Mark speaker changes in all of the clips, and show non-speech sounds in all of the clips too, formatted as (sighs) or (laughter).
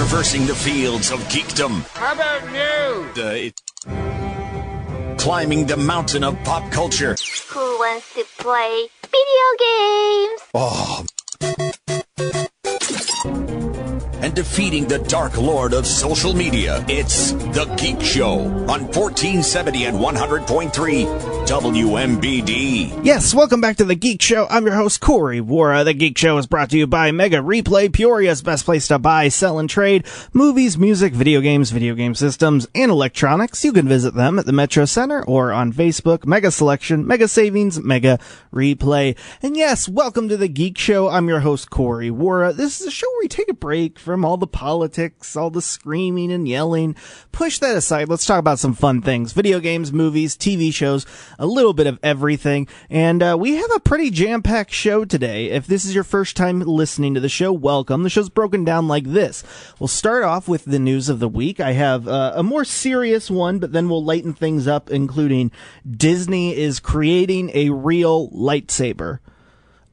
Speaker 1: traversing the fields of geekdom.
Speaker 2: How about news?
Speaker 1: Uh, it- climbing the mountain of pop culture.
Speaker 3: Who wants to play video games?
Speaker 1: Oh. Defeating the dark lord of social media. It's The Geek Show on 1470 and 100.3 WMBD.
Speaker 4: Yes, welcome back to the Geek Show. I'm your host, Corey Wara. The Geek Show is brought to you by Mega Replay, Peoria's best place to buy, sell, and trade movies, music, video games, video game systems, and electronics. You can visit them at the Metro Center or on Facebook, Mega Selection, Mega Savings, Mega Replay. And yes, welcome to the Geek Show. I'm your host, Corey Wara. This is a show where we take a break from all the politics, all the screaming and yelling. Push that aside. Let's talk about some fun things. Video games, movies, TV shows, a little bit of everything. And uh, we have a pretty jam-packed show today. If this is your first time listening to the show, welcome. The show's broken down like this. We'll start off with the news of the week. I have uh, a more serious one, but then we'll lighten things up, including Disney is creating a real lightsaber.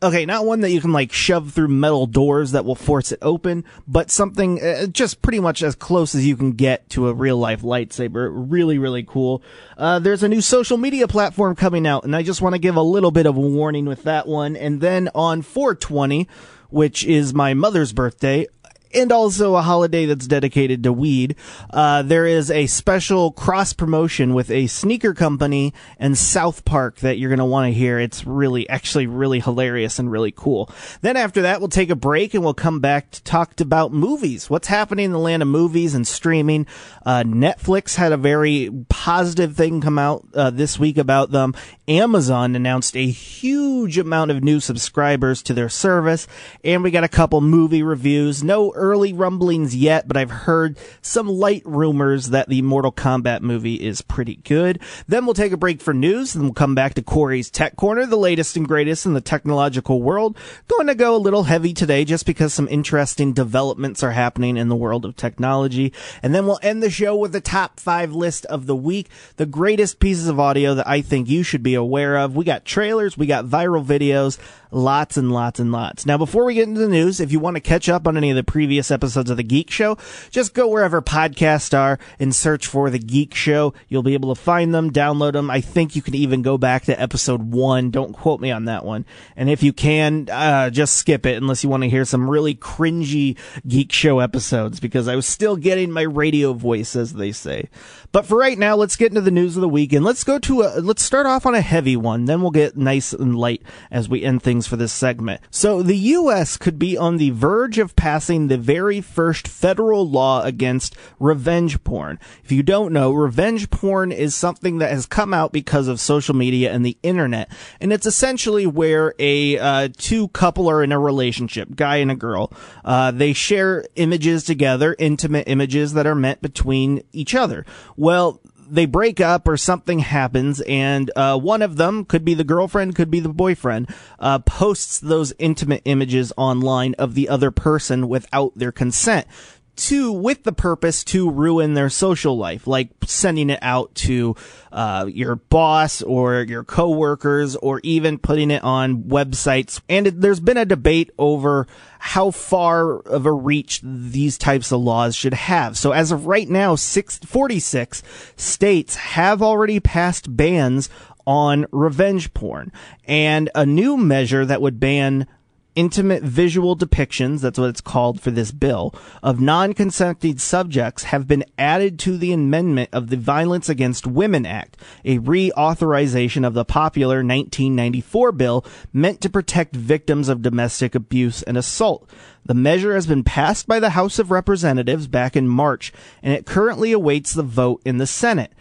Speaker 4: Okay, not one that you can like shove through metal doors that will force it open, but something uh, just pretty much as close as you can get to a real life lightsaber. Really, really cool. Uh, there's a new social media platform coming out, and I just want to give a little bit of a warning with that one. And then on 420, which is my mother's birthday, and also a holiday that's dedicated to weed. Uh, there is a special cross promotion with a sneaker company and South Park that you're going to want to hear. It's really, actually really hilarious and really cool. Then after that, we'll take a break and we'll come back to talk about movies. What's happening in the land of movies and streaming. Uh, Netflix had a very positive thing come out uh, this week about them. Amazon announced a huge amount of new subscribers to their service, and we got a couple movie reviews. No early rumblings yet, but I've heard some light rumors that the Mortal Kombat movie is pretty good. Then we'll take a break for news, and we'll come back to Corey's Tech Corner, the latest and greatest in the technological world. Going to go a little heavy today just because some interesting developments are happening in the world of technology. And then we'll end the show with the top five list of the week, the greatest pieces of audio that I think you should be aware of. We got trailers, we got viral videos, lots and lots and lots. Now, before we get into the news, if you want to catch up on any of the previous episodes of The Geek Show, just go wherever podcasts are and search for The Geek Show. You'll be able to find them, download them. I think you can even go back to episode one. Don't quote me on that one. And if you can, uh, just skip it unless you want to hear some really cringy Geek Show episodes because I was still getting my radio voice, as they say. But for right now, let's get into the news of the week and let's go to a, let's start off on a heavy one. Then we'll get nice and light as we end things for this segment. So the U.S. could be on the verge of passing the very first federal law against revenge porn. If you don't know, revenge porn is something that has come out because of social media and the internet. And it's essentially where a, uh, two couple are in a relationship, guy and a girl. Uh, they share images together, intimate images that are meant between each other. Well, they break up or something happens and uh, one of them could be the girlfriend could be the boyfriend uh, posts those intimate images online of the other person without their consent to with the purpose to ruin their social life like sending it out to uh, your boss or your coworkers or even putting it on websites and it, there's been a debate over how far of a reach these types of laws should have. So as of right now, six, 46 states have already passed bans on revenge porn and a new measure that would ban intimate visual depictions, that's what it's called for this bill, of non-consenting subjects have been added to the amendment of the Violence Against Women Act, a reauthorization of the popular 1994 bill meant to protect victims of domestic abuse and assault. The measure has been passed by the House of Representatives back in March, and it currently awaits the vote in the Senate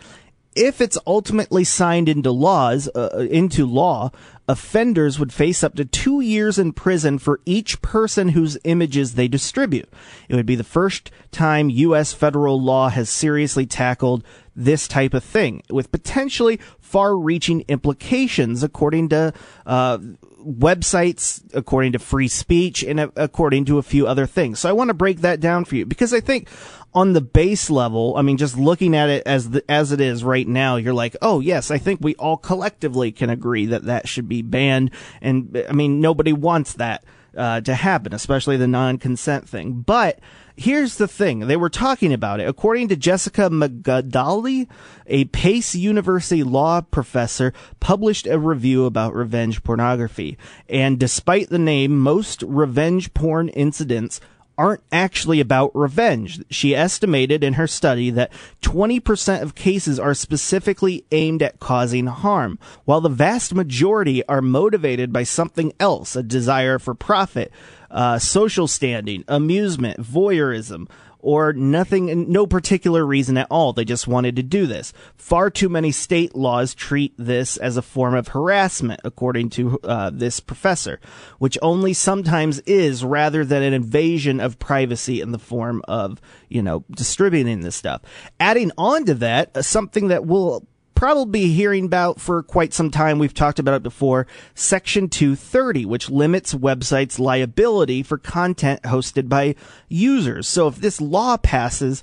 Speaker 4: if it's ultimately signed into laws uh, into law, offenders would face up to two years in prison for each person whose images they distribute. It would be the first time U.S. federal law has seriously tackled this type of thing, with potentially far-reaching implications, according to uh, websites, according to free speech, and uh, according to a few other things. So I want to break that down for you because I think on the base level, I mean, just looking at it as the, as it is right now, you're like, oh yes, I think we all collectively can agree that that should be banned. And I mean, nobody wants that. Uh, to happen, especially the non-consent thing. But here's the thing. They were talking about it. According to Jessica Magaldi, a Pace University law professor published a review about revenge pornography. And despite the name, most revenge porn incidents aren't actually about revenge. She estimated in her study that 20% of cases are specifically aimed at causing harm, while the vast majority are motivated by something else, a desire for profit, uh, social standing, amusement, voyeurism, or nothing, no particular reason at all. They just wanted to do this. Far too many state laws treat this as a form of harassment, according to uh, this professor, which only sometimes is rather than an invasion of privacy in the form of, you know, distributing this stuff. Adding on to that, uh, something that will probably hearing about for quite some time. We've talked about it before. Section 230, which limits websites' liability for content hosted by users. So if this law passes,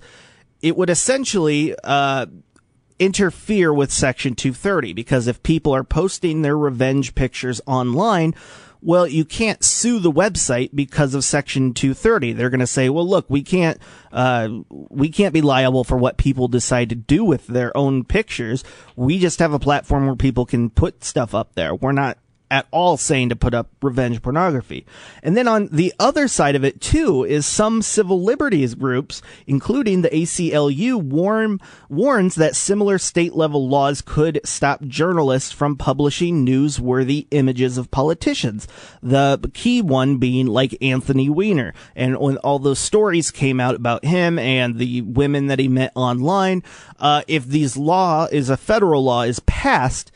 Speaker 4: it would essentially, uh, interfere with Section 230 because if people are posting their revenge pictures online, well, you can't sue the website because of Section 230. They're going to say, well, look, we can't, uh, we can't be liable for what people decide to do with their own pictures. We just have a platform where people can put stuff up there. We're not at all saying to put up revenge pornography. And then on the other side of it too is some civil liberties groups, including the ACLU, warn, warns that similar state level laws could stop journalists from publishing newsworthy images of politicians. The key one being like Anthony Weiner. And when all those stories came out about him and the women that he met online, uh, if these law is a federal law is passed,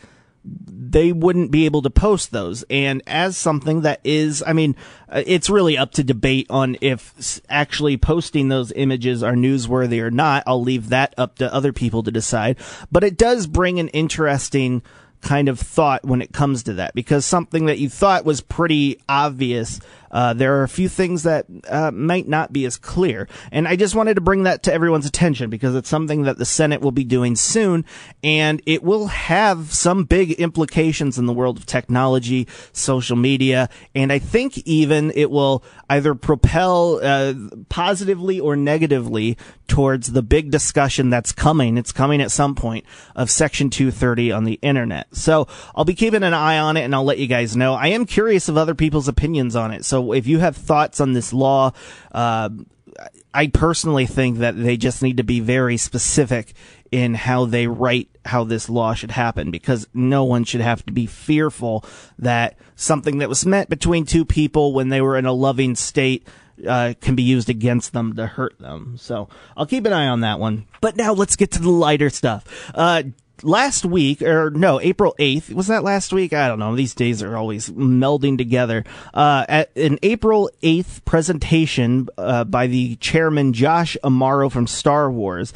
Speaker 4: they wouldn't be able to post those. And as something that is, I mean, uh, it's really up to debate on if actually posting those images are newsworthy or not. I'll leave that up to other people to decide. But it does bring an interesting kind of thought when it comes to that because something that you thought was pretty obvious uh, there are a few things that uh, might not be as clear. And I just wanted to bring that to everyone's attention because it's something that the Senate will be doing soon and it will have some big implications in the world of technology, social media, and I think even it will either propel uh, positively or negatively towards the big discussion that's coming. It's coming at some point of Section 230 on the internet. So I'll be keeping an eye on it and I'll let you guys know. I am curious of other people's opinions on it. So so if you have thoughts on this law, uh, I personally think that they just need to be very specific in how they write how this law should happen because no one should have to be fearful that something that was meant between two people when they were in a loving state uh, can be used against them to hurt them. So I'll keep an eye on that one. But now let's get to the lighter stuff. Uh, last week, or no, April 8th, was that last week? I don't know. These days are always melding together. Uh, at an April 8th presentation, uh, by the chairman Josh D'Amaro from Star Wars,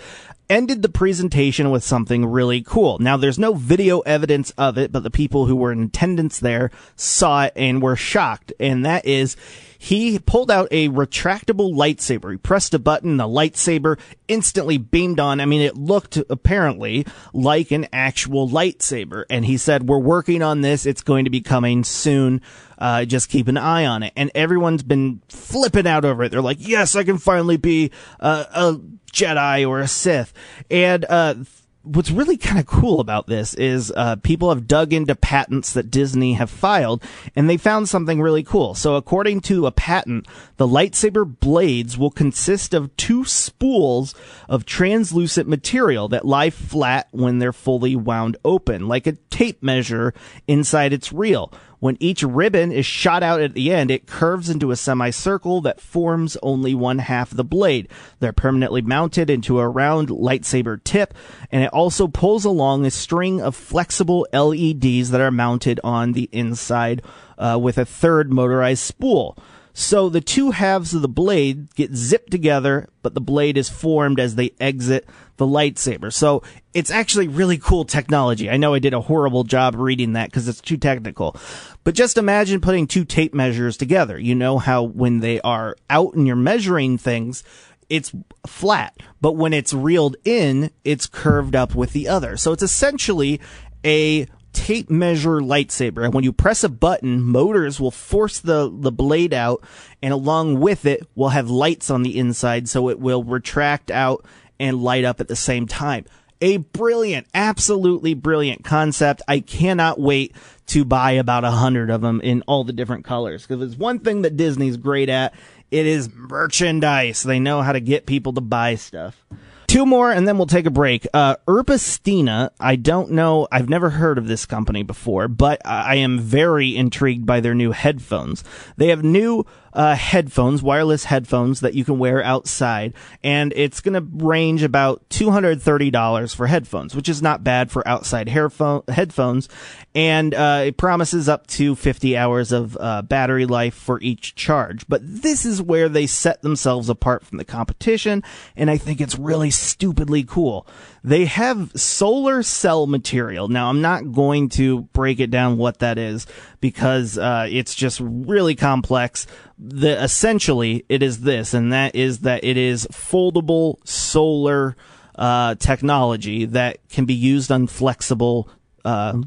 Speaker 4: ended the presentation with something really cool. Now, there's no video evidence of it, but the people who were in attendance there saw it and were shocked. And that is, he pulled out a retractable lightsaber. He pressed a button, the lightsaber instantly beamed on. I mean, it looked apparently like an actual lightsaber. And he said, we're working on this. It's going to be coming soon. Uh, just keep an eye on it. And everyone's been flipping out over it. They're like, yes, I can finally be uh, a Jedi or a Sith. And, uh, what's really kind of cool about this is uh, people have dug into patents that Disney have filed, and they found something really cool. So, according to a patent, the lightsaber blades will consist of two spools of translucent material that lie flat when they're fully wound open, like a tape measure inside its reel. When each ribbon is shot out at the end, it curves into a semicircle that forms only one half of the blade. They're permanently mounted into a round lightsaber tip, and it also pulls along a string of flexible LEDs that are mounted on the inside uh, with a third motorized spool. So the two halves of the blade get zipped together, but the blade is formed as they exit the lightsaber. So it's actually really cool technology. I know I did a horrible job reading that because it's too technical. But just imagine putting two tape measures together. You know how when they are out and you're measuring things, it's flat, but when it's reeled in, it's curved up with the other. So it's essentially a tape measure lightsaber. And when you press a button, motors will force the, the blade out, and along with it, will have lights on the inside, so it will retract out and light up at the same time. A brilliant, absolutely brilliant concept. I cannot wait to buy about a hundred of them in all the different colors. Because it's one thing that Disney's great at. It is merchandise. They know how to get people to buy stuff. Two more and then we'll take a break. Uh, Urbanista, I don't know, I've never heard of this company before, but I am very intrigued by their new headphones. They have new uh, headphones, wireless headphones that you can wear outside, and it's going to range about $230 for headphones, which is not bad for outside hairphone, headphones, and uh, it promises up to 50 hours of uh, battery life for each charge. But this is where they set themselves apart from the competition, and I think it's really stupidly cool. They have solar cell material. Now, I'm not going to break it down what that is because uh, it's just really complex. The essentially it is this, and that is that it is foldable solar uh, technology that can be used on flexible uh,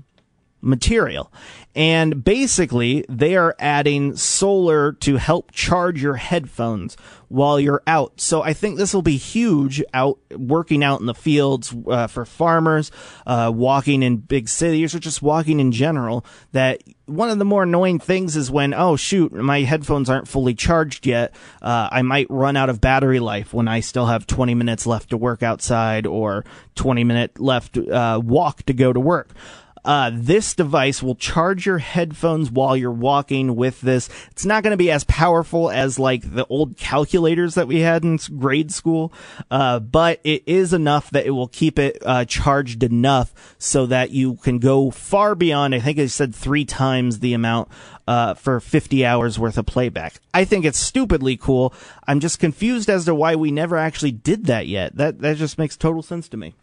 Speaker 4: material. And basically, they are adding solar to help charge your headphones while you're out. So I think this will be huge out working out in the fields uh, for farmers, uh, walking in big cities, or just walking in general. That one of the more annoying things is when, oh shoot, my headphones aren't fully charged yet. Uh, I might run out of battery life when I still have 20 minutes left to work outside or 20 minute left uh, walk to go to work. Uh, this device will charge your headphones while you're walking with this. It's not going to be as powerful as like the old calculators that we had in grade school, uh, but it is enough that it will keep it uh, charged enough so that you can go far beyond. I think I said three times the amount uh, for 50 hours worth of playback. I think it's stupidly cool. I'm just confused as to why we never actually did that yet. That that just makes total sense to me.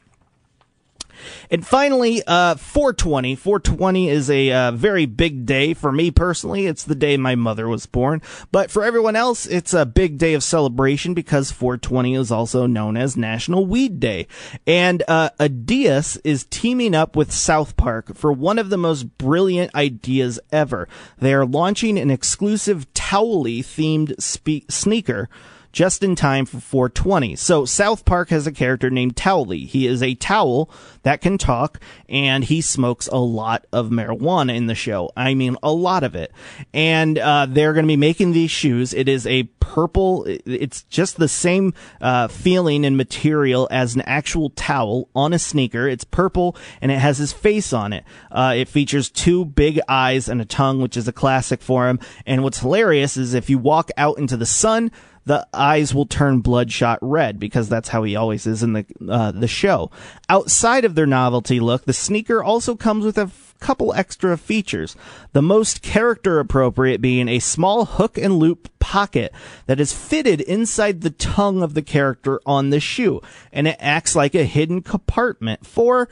Speaker 4: And finally, uh, 420. 420 is a uh, very big day for me personally. It's the day my mother was born. But for everyone else, it's a big day of celebration because 420 is also known as National Weed Day. And uh, Adidas is teaming up with South Park for one of the most brilliant ideas ever. They are launching an exclusive Towelie themed spe- sneaker just in time for 420. So South Park has a character named Towelie. He is a towel that can talk and he smokes a lot of marijuana in the show. I mean, a lot of it. And, uh, they're going to be making these shoes. It is a purple. It's just the same, uh, feeling and material as an actual towel on a sneaker. It's purple and it has his face on it. Uh, it features two big eyes and a tongue, which is a classic for him. And what's hilarious is if you walk out into the sun, the eyes will turn bloodshot red because that's how he always is in the uh, the show. Outside of their novelty look, the sneaker also comes with a f- couple extra features. The most character appropriate being a small hook and loop pocket that is fitted inside the tongue of the character on the shoe, and it acts like a hidden compartment for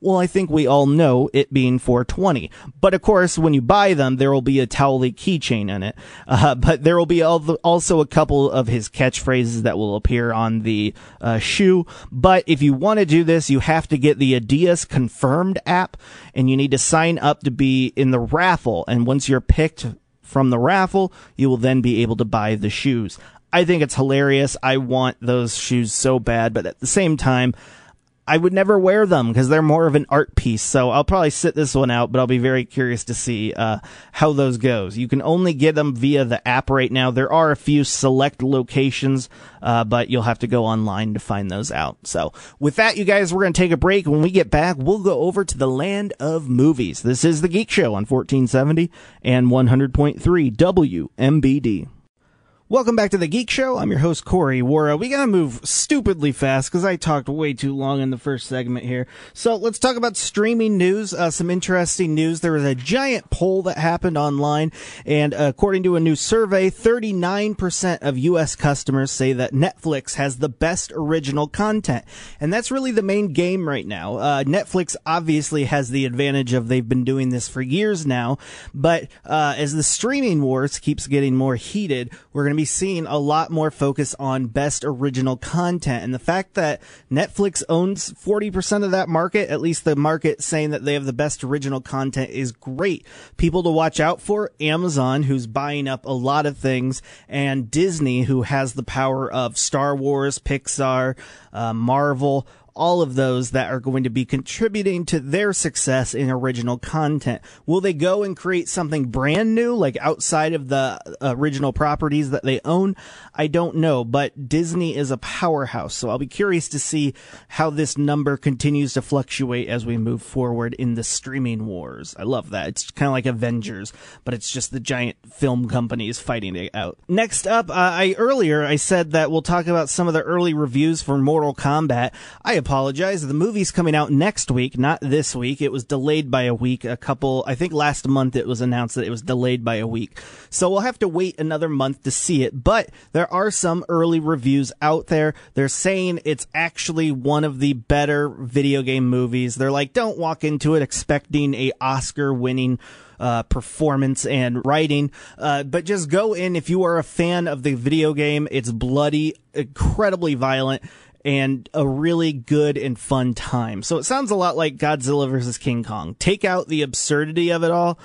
Speaker 4: well, I think we all know it being 420. But of course, when you buy them, there will be a Towelie keychain in it. Uh, but there will be also a couple of his catchphrases that will appear on the uh, shoe. But if you want to do this, you have to get the Adidas Confirmed app, and you need to sign up to be in the raffle. And once you're picked from the raffle, you will then be able to buy the shoes. I think it's hilarious. I want those shoes so bad, but at the same time, I would never wear them because they're more of an art piece. So I'll probably sit this one out, but I'll be very curious to see uh, how those goes. You can only get them via the app right now. There are a few select locations, uh, but you'll have to go online to find those out. So with that, you guys, we're going to take a break. When we get back, we'll go over to the land of movies. This is the Geek Show on 1470 and 100.3 WMBD. Welcome back to the Geek Show. I'm your host Corey Wara. We gotta move stupidly fast because I talked way too long in the first segment here. So let's talk about streaming news. Uh, some interesting news. There was a giant poll that happened online, and according to a new survey, 39% of U.S. customers say that Netflix has the best original content, and that's really the main game right now. Uh, Netflix obviously has the advantage of they've been doing this for years now, but uh, as the streaming wars keeps getting more heated, we're gonna be seeing a lot more focus on best original content. And the fact that Netflix owns 40% of that market, at least the market saying that they have the best original content is great. People to watch out for Amazon, who's buying up a lot of things, and Disney, who has the power of Star Wars, Pixar, uh, Marvel, all of those that are going to be contributing to their success in original content. Will they go and create something brand new, like outside of the original properties that they own? I don't know, but Disney is a powerhouse, so I'll be curious to see how this number continues to fluctuate as we move forward in the streaming wars. I love that. It's kind of like Avengers, but it's just the giant film companies fighting it out. Next up, uh, I earlier I said that we'll talk about some of the early reviews for Mortal Kombat. I apologize. The movie's coming out next week, not this week. It was delayed by a week. A couple, I think last month it was announced that it was delayed by a week. So we'll have to wait another month to see it. But there are some early reviews out there. They're saying it's actually one of the better video game movies. They're like, don't walk into it expecting a Oscar winning uh, performance and writing. Uh, but just go in if you are a fan of the video game. It's bloody, incredibly violent and a really good and fun time. So it sounds a lot like Godzilla vs. King Kong. Take out the absurdity of it all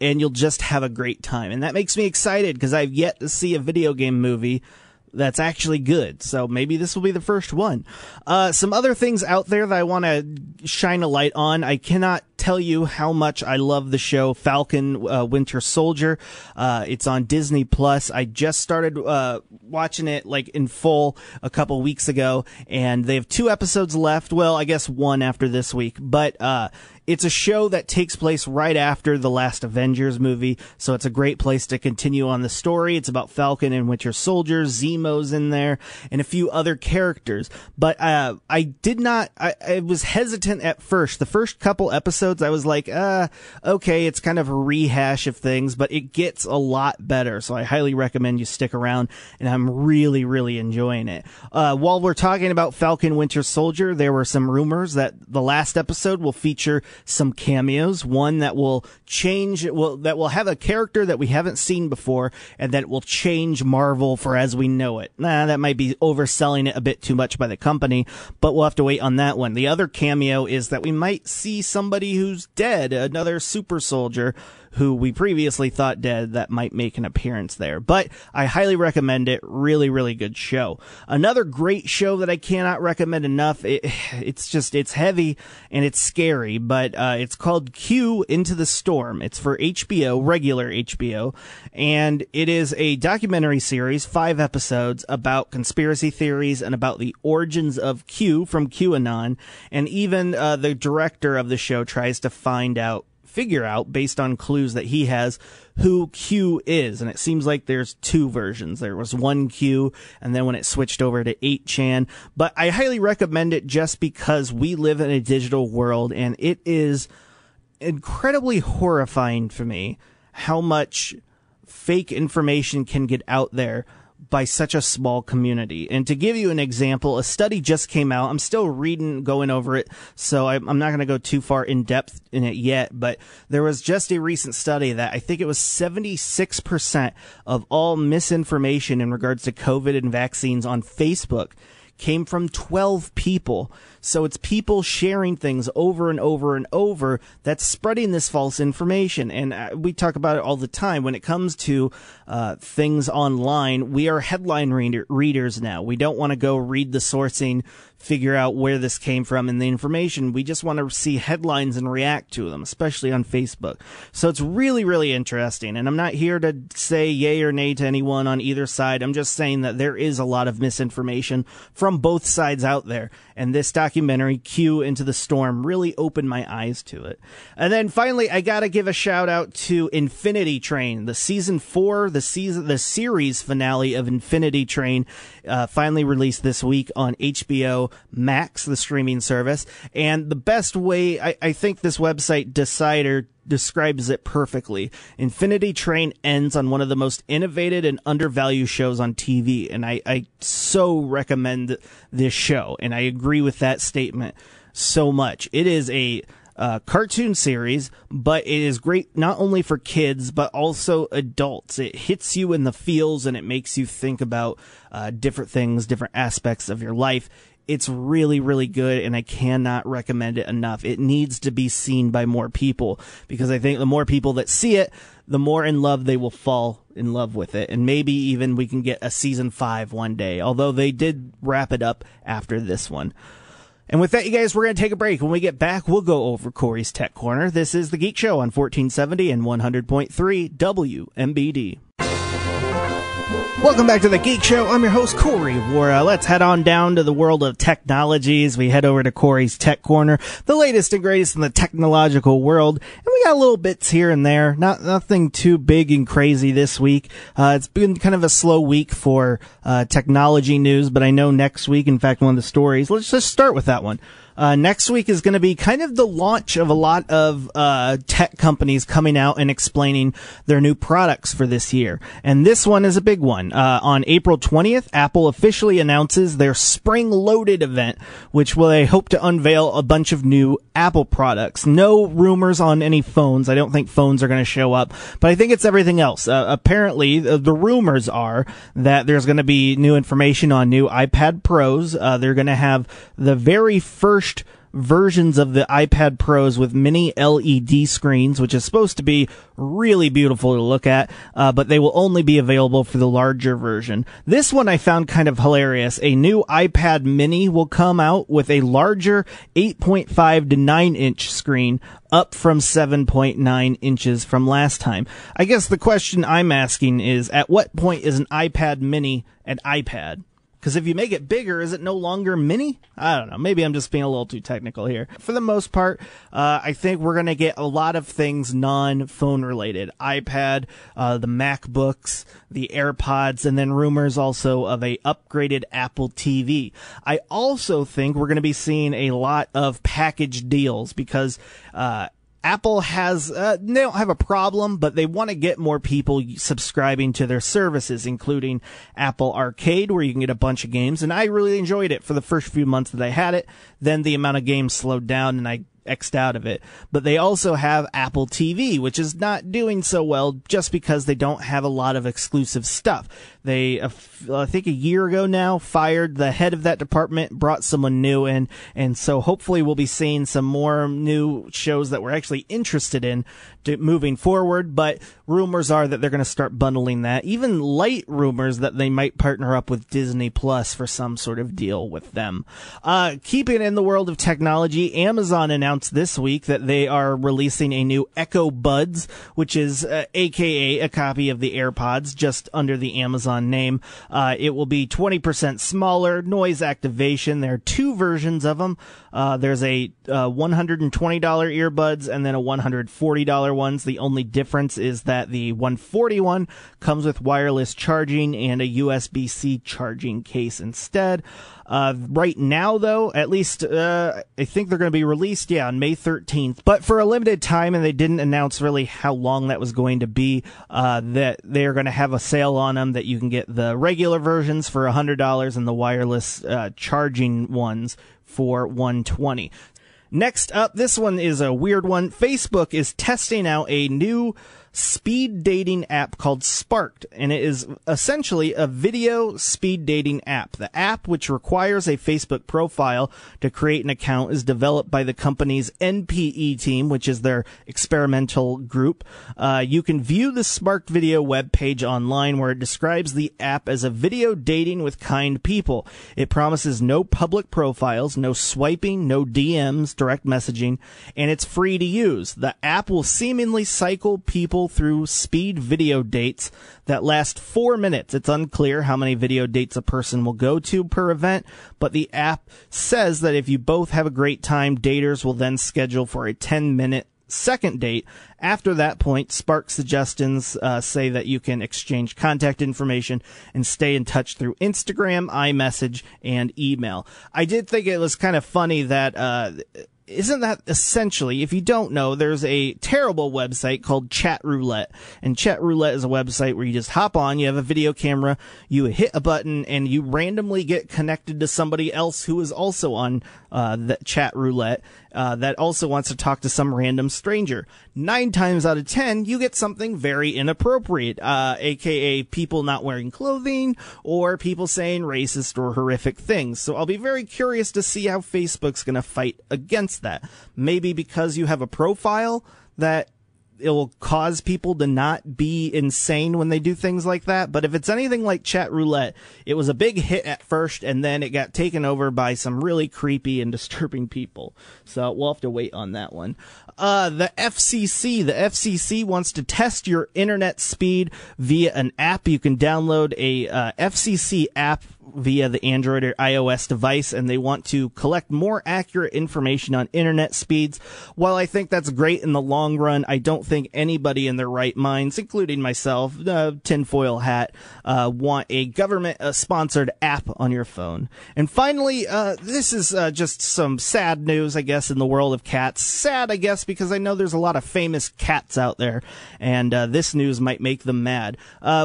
Speaker 4: and you'll just have a great time. And that makes me excited because I've yet to see a video game movie that's actually good. So maybe this will be the first one. Uh, some other things out there that I want to shine a light on. I cannot tell you how much I love the show Falcon uh, Winter Soldier. Uh, it's on Disney Plus. I just started uh, watching it like in full a couple weeks ago, and they have two episodes left. Well, I guess one after this week, but uh, it's a show that takes place right after the last Avengers movie, so it's a great place to continue on the story. It's about Falcon and Winter Soldier, Zemo's in there, and a few other characters. But uh, I did not. I, I, was hesitant at first. The first couple episodes, I was like, uh, okay, it's kind of a rehash of things, but it gets a lot better. So I highly recommend you stick around, and I'm really, really enjoying it. Uh, while we're talking about Falcon Winter Soldier, there were some rumors that the last episode will feature some cameos. One that will change, will, that will have a character that we haven't seen before and that will change Marvel for as we know it. Nah, that might be overselling it a bit too much by the company, but we'll have to wait on that one. The other cameo is that we might see somebody who's dead, another super soldier who we previously thought dead that might make an appearance there. But I highly recommend it. Really, really good show. Another great show that I cannot recommend enough. It, (sighs) it's just, it's heavy and it's scary, but uh, it's called Q Into the Storm. It's for HBO, regular HBO, and it is a documentary series, five episodes about conspiracy theories and about the origins of Q from QAnon. And even uh, the director of the show tries to find out figure out based on clues that he has who Q is. And it seems like there's two versions. There was one Q and then when it switched over to 8chan. But I highly recommend it just because we live in a digital world and it is incredibly horrifying for me how much fake information can get out there by such a small community. And to give you an example, a study just came out. I'm still reading, going over it, so I'm, not going to go too far in depth in it yet, but there was just a recent study that I think it was 76% of all misinformation in regards to COVID and vaccines on Facebook came from 12 people. So it's people sharing things over and over and over that's spreading this false information. And uh, we talk about it all the time. When it comes to uh, things online, we are headline reader- readers now. We don't want to go read the sourcing figure out where this came from and the information. We just want to see headlines and react to them, especially on Facebook. So it's really, really interesting. And I'm not here to say yay or nay to anyone on either side. I'm just saying that there is a lot of misinformation from both sides out there. And this documentary, Q Into the Storm, really opened my eyes to it. And then finally, I gotta give a shout out to Infinity Train, the season four, the season, the series finale of Infinity Train, uh, finally released this week on HBO. Max, the streaming service. And the best way, I, I think this website Decider describes it perfectly. Infinity Train ends on one of the most innovative and undervalued shows on TV. And I, I so recommend this show. And I agree with that statement so much. It is a, uh, cartoon series, but it is great not only for kids but also adults. It hits you in the feels and it makes you think about uh, different things, different aspects of your life. It's really, really good, and I cannot recommend it enough. It needs to be seen by more people because I think the more people that see it, the more in love they will fall in love with it. And maybe even we can get a season five one day, although they did wrap it up after this one. And with that, you guys, we're going to take a break. When we get back, we'll go over Corey's Tech Corner. This is The Geek Show on 1470 and 100.3 WMBD. Welcome back to the Geek Show. I'm your host, Corey Wara. Let's head on down to the world of technologies. We head over to Corey's Tech Corner, the latest and greatest in the technological world. And we got a little bits here and there. Not, nothing too big and crazy this week. Uh, it's been kind of a slow week for, uh, technology news, but I know next week, in fact, one of the stories, let's just start with that one. Uh, next week is going to be kind of the launch of a lot of uh, tech companies coming out and explaining their new products for this year. And this one is a big one. Uh, on April 20th, Apple officially announces their Spring Loaded event, which will they hope to unveil a bunch of new Apple products. No rumors on any phones. I don't think phones are going to show up, but I think it's everything else. Uh, apparently, the, the, rumors are that there's going to be new information on new iPad Pros. Uh, they're going to have the very first versions of the iPad Pros with mini LED screens, which is supposed to be really beautiful to look at, uh, but they will only be available for the larger version. This one I found kind of hilarious. A new iPad mini will come out with a larger 8.5 to 9 inch screen up from 7.9 inches from last time. I guess the question I'm asking is at what point is an iPad mini an iPad? Because if you make it bigger, is it no longer mini? I don't know. Maybe I'm just being a little too technical here. For the most part, uh, I think we're going to get a lot of things non-phone related. iPad, uh, the MacBooks, the AirPods, and then rumors also of a upgraded Apple TV. I also think we're going to be seeing a lot of package deals because, uh, Apple has, uh, they don't have a problem, but they want to get more people subscribing to their services, including Apple Arcade, where you can get a bunch of games. And I really enjoyed it for the first few months that I had it. Then the amount of games slowed down and I X'd out of it. But they also have Apple TV, which is not doing so well just because they don't have a lot of exclusive stuff. They, uh, I think a year ago now, fired the head of that department, brought someone new in, and so hopefully we'll be seeing some more new shows that we're actually interested in moving forward. But rumors are that they're going to start bundling that. Even light rumors that they might partner up with Disney Plus for some sort of deal with them. Uh, keeping in the world of technology, Amazon announced this week that they are releasing a new Echo Buds, which is uh, AKA a copy of the AirPods, just under the Amazon name. Uh, it will be 20% smaller, noise activation. There are two versions of them. Uh, there's a uh, $120 earbuds and then a $140 ones. The only difference is that the 141 comes with wireless charging and a USB-C charging case instead. Uh, right now, though, at least uh, I think they're going to be released, yeah, on May 13th, but for a limited time, and they didn't announce really how long that was going to be. Uh, that they're going to have a sale on them that you can get the regular versions for $100 and the wireless uh, charging ones for 120. Next up, this one is a weird one. Facebook is testing out a new speed dating app called Sparked, and it is essentially a video speed dating app. The app, which requires a Facebook profile to create an account, is developed by the company's NPE team, which is their experimental group. Uh, you can view the Sparked video web page online where it describes the app as a video dating with kind people. It promises no public profiles, no swiping, no DMs, direct messaging, and it's free to use. The app will seemingly cycle people through speed video dates that last four minutes. It's unclear how many video dates a person will go to per event, but the app says that if you both have a great time, daters will then schedule for a 10 minute second date. After that point, Spark suggestions uh, say that you can exchange contact information and stay in touch through Instagram, iMessage, and email. I did think it was kind of funny that uh, isn't that essentially, if you don't know, there's a terrible website called Chat Roulette. And Chat Roulette is a website where you just hop on, you have a video camera, you hit a button, and you randomly get connected to somebody else who is also on uh, the Chat Roulette uh, that also wants to talk to some random stranger. Nine times out of ten, you get something very inappropriate, uh, aka people not wearing clothing or people saying racist or horrific things. So I'll be very curious to see how Facebook's going to fight against that. Maybe because you have a profile that it will cause people to not be insane when they do things like that. But if it's anything like chat roulette, it was a big hit at first and then it got taken over by some really creepy and (laughs) disturbing people. So we'll have to wait on that one. Uh, the FCC, the FCC wants to test your internet speed via an app. You can download a uh, FCC app via the Android or iOS device and they want to collect more accurate information on internet speeds. While I think that's great in the long run, I don't think anybody in their right minds, including myself, uh, tinfoil hat, uh, want a government uh, sponsored app on your phone. And finally, uh, this is uh, just some sad news, I guess, in the world of cats. Sad, I guess, because I know there's a lot of famous cats out there, and uh, this news might make them mad.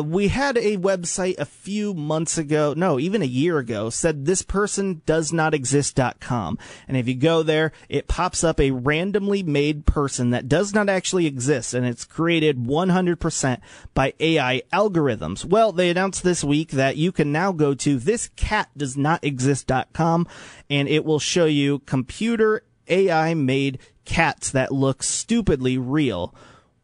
Speaker 4: we had a website a few months ago, no, even a year ago, said this person does not exist.com. And if you go there, it pops up a randomly made person that does not actually exist, and it's created 100% by AI algorithms. Well, they announced this week that you can now go to thiscatdoesnotexist.com and it will show you computer AI made cats that look stupidly real.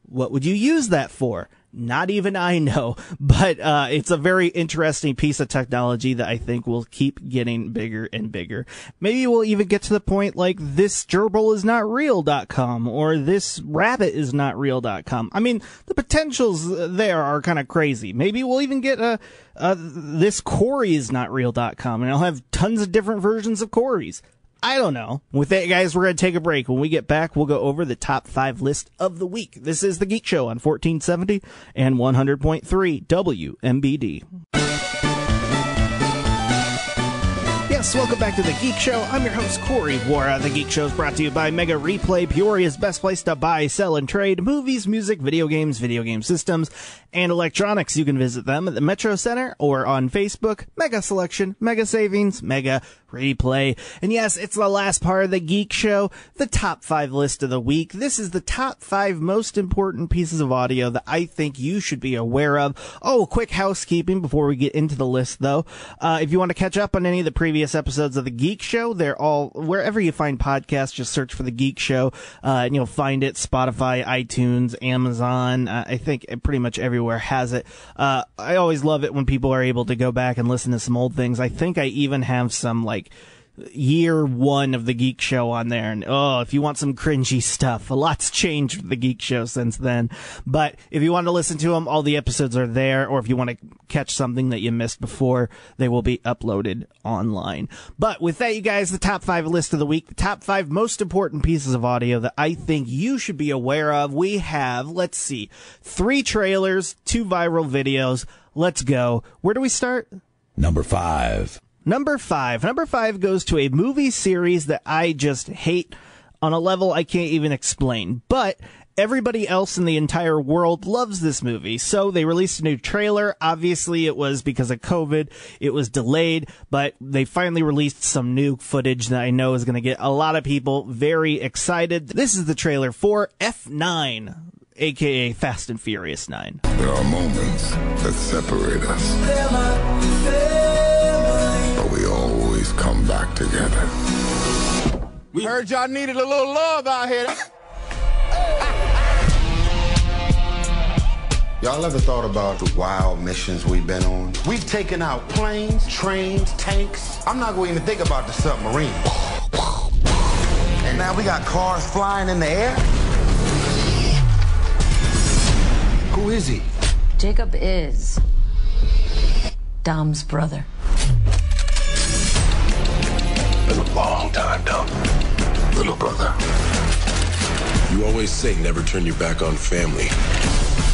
Speaker 4: What would you use that for? Not even I know, (laughs) but uh, it's a very interesting piece of technology that I think will keep getting bigger and bigger. Maybe we'll even get to the point like this gerbil is not real.com or this rabbit is not real.com. I mean, the potentials there are kind of crazy. Maybe we'll even get a, a this Corey is not real.com and I'll have tons of different versions of Corey's. I don't know. With that, guys, we're going to take a break. When we get back, we'll go over the top five list of the week. This is The Geek Show on 1470 and 100.3 WMBD. Yes, welcome back to The Geek Show. I'm your host, Corey Wara. The Geek Show is brought to you by Mega Replay, Peoria's best place to buy, sell, and trade movies, music, video games, video game systems, and electronics. You can visit them at the Metro Center or on Facebook. Mega Selection, Mega Savings, Mega Replay. And yes, it's the last part of the Geek Show, the top five list of the week. This is the top five most important pieces of audio that I think you should be aware of. Oh, quick housekeeping before we get into the list though. Uh, if you want to catch up on any of the previous episodes of the Geek Show, they're all wherever you find podcasts, just search for the Geek Show, uh, and you'll find it Spotify, iTunes, Amazon. Uh, I think pretty much everywhere has it. Uh, I always love it when people are able to go back and listen to some old things. I think I even have some like like year one of the Geek Show on there. And oh, if you want some cringy stuff, a lot's changed with the Geek Show since then. But if you want to listen to them, all the episodes are there. Or if you want to catch something that you missed before, they will be uploaded online. But with that, you guys, the top five list of the week, the top five most important pieces of audio that I think you should be aware of. We have, let's see, three trailers, two viral videos. Let's go. Where do we start?
Speaker 1: Number five.
Speaker 4: Number five. Number five goes to a movie series that I just hate on a level I can't even explain. But everybody else in the entire world loves this movie. So they released a new trailer. Obviously, it was because of COVID. It was delayed, but they finally released some new footage that I know is going to get a lot of people very excited. This is the trailer for F9, aka Fast and Furious 9.
Speaker 2: There are moments that separate us together.
Speaker 5: We heard y'all needed a little love out here. (laughs)
Speaker 6: Y'all ever thought about the wild missions we've been on? We've taken out planes, trains, tanks. I'm not going to even think about the submarine. And now we got cars flying in the air? Who is he?
Speaker 7: Jakob is Dom's brother.
Speaker 2: Long time, Dom. Little brother.
Speaker 8: You always say never turn your back on family,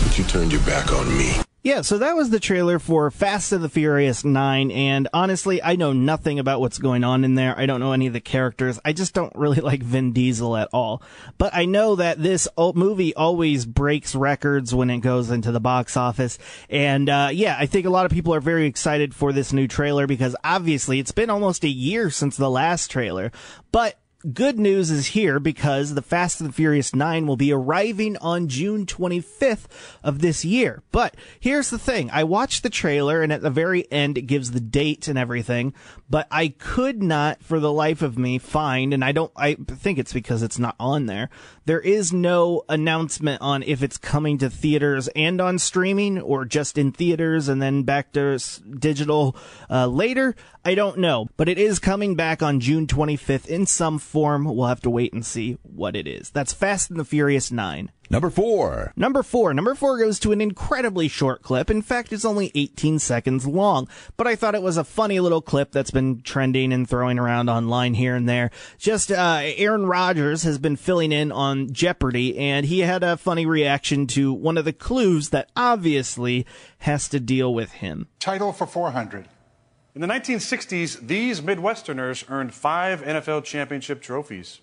Speaker 8: but you turned your back on me.
Speaker 4: Yeah, so that was the trailer for Fast and the Furious 9, and honestly, I know nothing about what's going on in there. I don't know any of the characters. I just don't really (laughs) like Vin Diesel at all. But I know that this movie always breaks records when it goes into the box office. And, uh, yeah, I think a lot of people are very excited for this new trailer because obviously it's been almost a year since the last trailer. But good news is here because the Fast and the Furious 9 will be arriving on June 25th of this year. But here's the thing. I watched the trailer and at the very end it gives the date and everything, but I could not for the life of me find, and I don't, I think it's because it's not on there. There is no announcement on if it's coming to theaters and on streaming or just in theaters and then back to digital uh, later. I don't know, but it is coming back on June 25th in some form. We'll have to wait and see what it is. That's Fast and the Furious 9.
Speaker 1: Number four.
Speaker 4: Number four. Number four goes to an incredibly short clip. In fact, it's only 18 seconds long, but I thought it was a funny little clip that's been trending and throwing around online here and there. Just, uh, Aaron Rodgers has been filling in on Jeopardy and he had a funny reaction to one of the clues that obviously has to deal with him.
Speaker 8: Title for 400.
Speaker 9: In the 1960s, these Midwesterners earned five NFL championship trophies.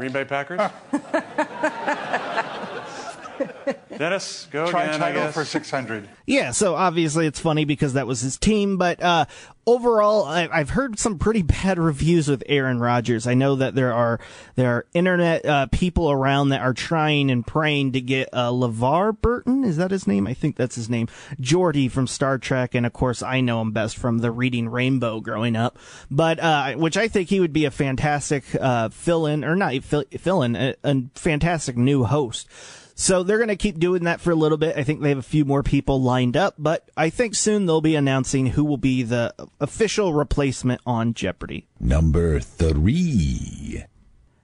Speaker 9: Green Bay Packers. (laughs) (laughs) (laughs) Dennis, go
Speaker 8: Try
Speaker 9: again.
Speaker 8: title
Speaker 9: I guess.
Speaker 8: for 600.
Speaker 4: Yeah, so obviously it's funny because that was his team, but uh, overall, I, I've heard some pretty (laughs) bad reviews with Aaron Rodgers. I know that there are there are internet uh, people around that are trying and praying to get uh, LeVar Burton. Is that his name? I think that's his name. Geordi from Star Trek, and of course I know him best from the Reading Rainbow growing up. But uh, which I think he would be a fantastic uh, fill-in, or not fill- fill-in, a, a fantastic new host. So they're going to keep doing that for a little bit. I think they have a few more people lined up, but I think soon they'll be announcing who will be the official replacement on Jeopardy.
Speaker 1: Number three.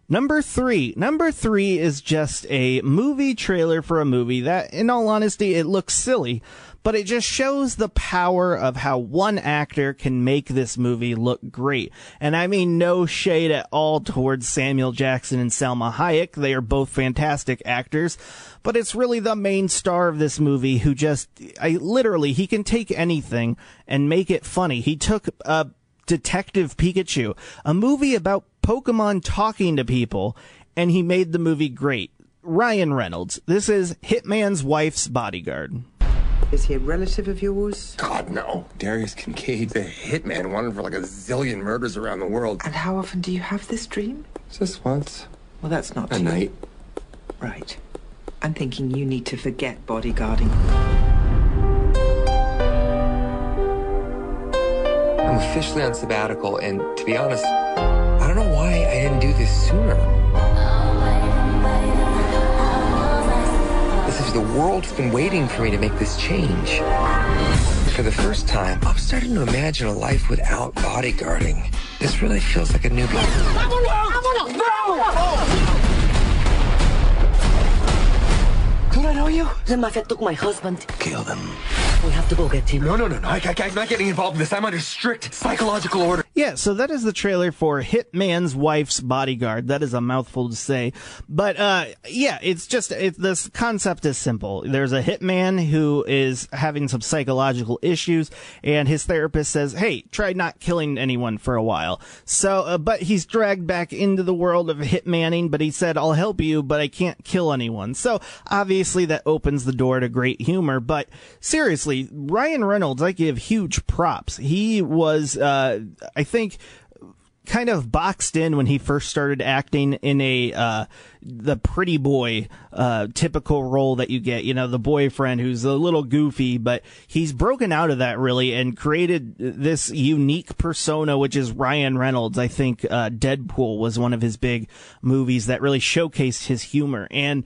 Speaker 4: Number three. Number three is just a movie trailer for a movie that, in all honesty, it looks silly, but it just shows the power of how one actor can make this movie look great. And I mean no shade at all towards Samuel Jackson and Salma Hayek. They are both fantastic actors, but it's really the main star of this movie who just, I literally, he can take anything and make it funny. He took, uh, Detective Pikachu, a movie about Pokemon talking to people, and he made the movie great. Ryan Reynolds. This is Hitman's wife's bodyguard.
Speaker 10: Is he a relative of yours?
Speaker 11: God, no. Darius Kincaid, the hitman wanted for like a zillion murders around the world.
Speaker 10: And how often do you have this dream?
Speaker 11: Just once.
Speaker 10: Well, that's not
Speaker 11: A
Speaker 10: too-
Speaker 11: night.
Speaker 10: Right. I'm thinking you need to forget bodyguarding.
Speaker 11: I'm officially on sabbatical, and to be honest, I don't know why I didn't do this sooner. The world's been waiting for me to make this change. For the first time, I'm starting to imagine a life without bodyguarding. This really feels like a new beginning.
Speaker 12: Don't I know you? The mafia took my husband.
Speaker 11: Kill them.
Speaker 12: We have to go get him.
Speaker 11: No, no, no, no. I, I, I'm not getting involved in this. I'm under strict psychological order.
Speaker 4: Yeah, so that is the trailer for Hitman's Wife's Bodyguard. That is a mouthful to say. But, uh, yeah, it's just, it, this concept is simple. There's a hitman who is having some psychological issues, and his therapist says, hey, try not killing anyone for a while. So, uh, but he's dragged back into the world of hitmanning, but he said, I'll help you, but I can't kill anyone. So, obviously that opens the door to great humor, but seriously, Ryan Reynolds, I give huge props. He was, uh, I think, kind of boxed in when he first started acting in a uh the pretty boy uh typical role that you get you know the boyfriend who's a little goofy but he's broken out of that really and created this unique persona which is Ryan Reynolds. I think uh Deadpool was one of his big movies that really showcased his humor. And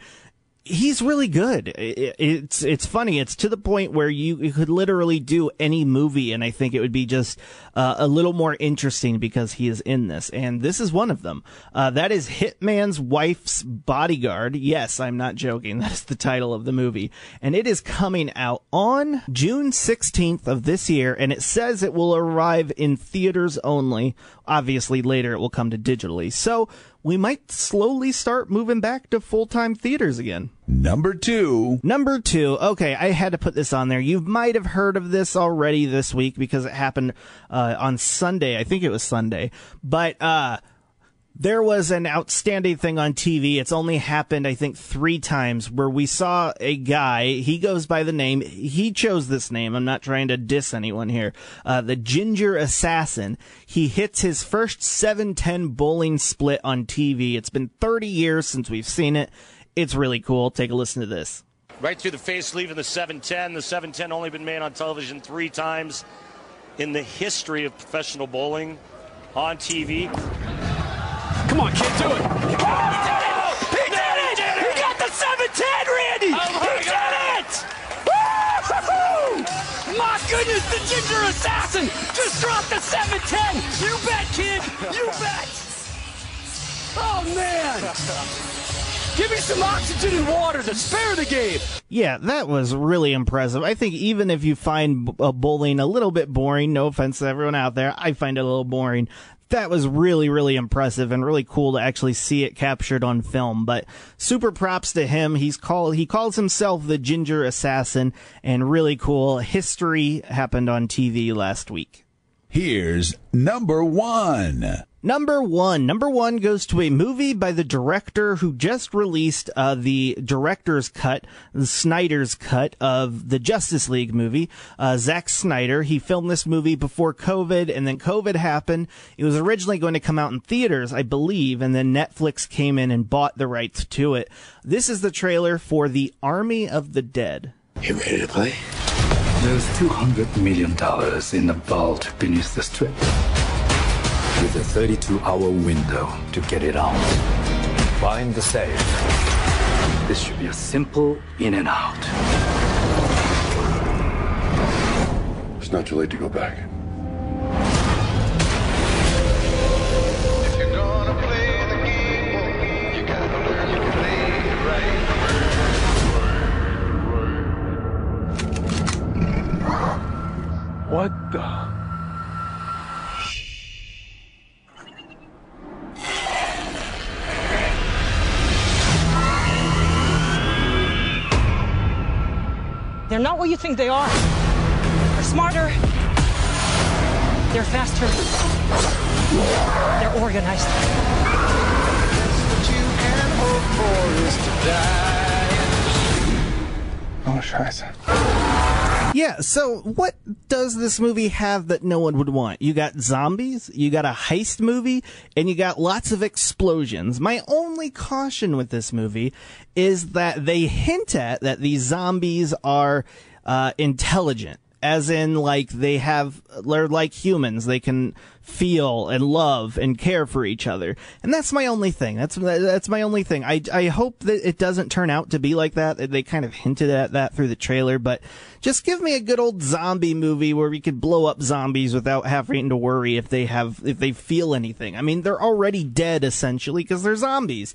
Speaker 4: he's really good. It's it's funny. It's to the point where you, you could literally do any movie, and I think it would be just uh, a little more interesting because he is in this, and this is one of them. Uh, that is Hitman's Wife's Bodyguard. Yes, I'm not joking. (laughs) That is the title of the movie, and it is coming out on June 16th of this year, and it says it will arrive in theaters only. Obviously, later it will come to digitally. So we might slowly start moving back to full time theaters again.
Speaker 8: Number two.
Speaker 4: Number two. Okay, I had to put this on there. You might have heard of this already this week because it happened uh, on Sunday. I think it was Sunday. But uh, there was an outstanding thing on TV. It's only happened, I think, three times where we saw a guy. He goes by the name. He chose this name. I'm not trying to diss anyone here. Uh, the Ginger Assassin. He hits his first 710 bowling split on TV. It's been 30 years since we've seen it. It's really cool. Take a listen to this.
Speaker 13: Right through the face, leaving the 710. The 710 only been made on television three times in the history of professional bowling on TV.
Speaker 14: Come on, kid, do it.
Speaker 13: Oh, he did it! He did it! He got the 710, Randy!
Speaker 14: Oh,
Speaker 13: he did it! Woo-hoo-hoo!
Speaker 14: My goodness, the ginger assassin just dropped the 710. You bet, kid. You bet. Oh, man. Give me some oxygen and water to spare the game.
Speaker 4: Yeah, that was really impressive. I think even if you find b- uh, bowling a little bit boring, no offense to everyone out there, I find it a little boring. That was really, really impressive and really cool to actually see it captured on film. But super props to him. He's called, he calls himself the Ginger Assassin and really cool. History happened on TV last week.
Speaker 8: Here's number one.
Speaker 4: Number one. Number one goes to a movie by the director who just released uh, the director's cut, the Snyder's cut of the Justice League movie. Uh, Zack Snyder. He filmed this movie before COVID, and then COVID happened. It was originally going to come out in theaters, I believe, and then Netflix came in and bought the rights to it. This is the trailer for The Army of the Dead.
Speaker 15: You ready to play? There's $200 million in the vault beneath the strip. With a 32 hour window to get it out. Find the safe. This should be a simple in and out.
Speaker 2: It's not too late to go back.
Speaker 15: What the?
Speaker 16: They're not what you think they are. They're smarter. They're faster. They're organized.
Speaker 15: Oh, scheiße.
Speaker 4: Yeah, so what does this movie have that no one would want? You got zombies, you got a heist movie, and you got lots of explosions. My only caution with this movie is that they hint at that these zombies are uh, intelligent. As in, like, they have, they're like humans. They can feel and love and care for each other. And that's my only thing. That's, that's my only thing. I, I hope that it doesn't turn out to be like that. They kind of hinted at that through the trailer, but just give me a good old zombie movie where we could blow up zombies without having to worry if they have, if they feel anything. I mean, they're already dead essentially because they're zombies.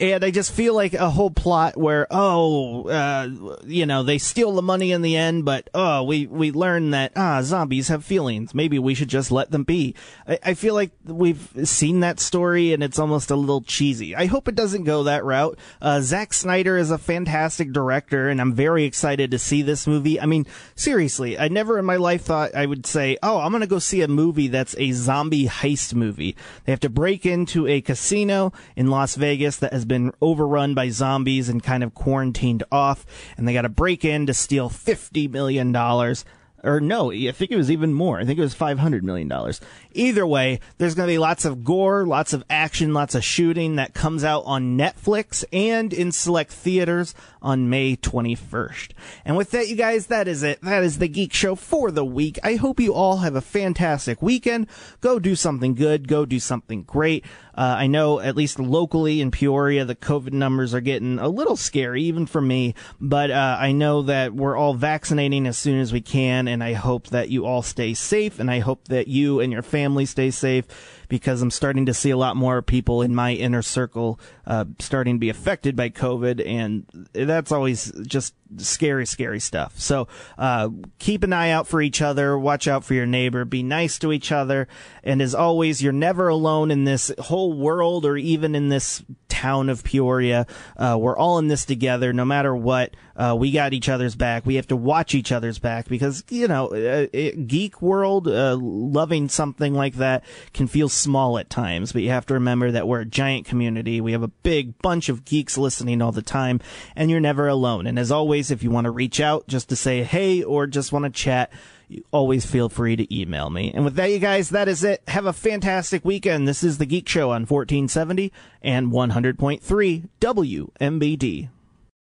Speaker 4: And I just feel like a whole plot where, oh, uh, you know, they steal the money in the end, but, oh, we, we learn that, ah, zombies have feelings. Maybe we should just let them be. I, I feel like we've seen that story and it's almost a little cheesy. I hope it doesn't go that route. Uh, Zack Snyder is a fantastic director and I'm very excited to see this movie. I mean, seriously, I never in my life thought I would say, oh, I'm gonna go see a movie that's a zombie heist movie. They have to break into a casino in Las Vegas that has been overrun by zombies and kind of quarantined off, and they got to break in to steal fifty million dollars. Or no, I think it was even more. I think it was five hundred million dollars. Either way, there's going to be lots of gore, lots of action, lots of shooting that comes out on Netflix and in select theaters on May 21st. And with that, you guys, that is it. That is the Geek Show for the week. I hope you all have a fantastic weekend. Go do something good. Go do something great. Uh, I know at least locally in Peoria, the COVID numbers are getting a little scary, even for me. But uh, I know that we're all vaccinating as soon as we can, and I hope that you all stay safe, and I hope that you and your family stay safe because I'm starting to see a lot more people in my inner circle uh, starting to be affected by COVID, and that's always just scary, scary stuff. So uh, keep an eye out for each other, watch out for your neighbor, be nice to each other, and as always, you're never alone in this whole world or even in this town of Peoria. Uh, we're all in this together. No matter what, uh, we got each other's back. We have to watch each other's back because you know, uh, it, geek world uh, loving something like that can feel small at times. But you have to remember that we're a giant community. We have a big bunch of geeks listening all the time, and you're never alone. And as always, if you want to reach out just to say hey or just want to chat you always feel free to email me. And with that, you guys, that is it. Have a fantastic weekend. This is the Geek Show on 1470 and 100.3 WMBD.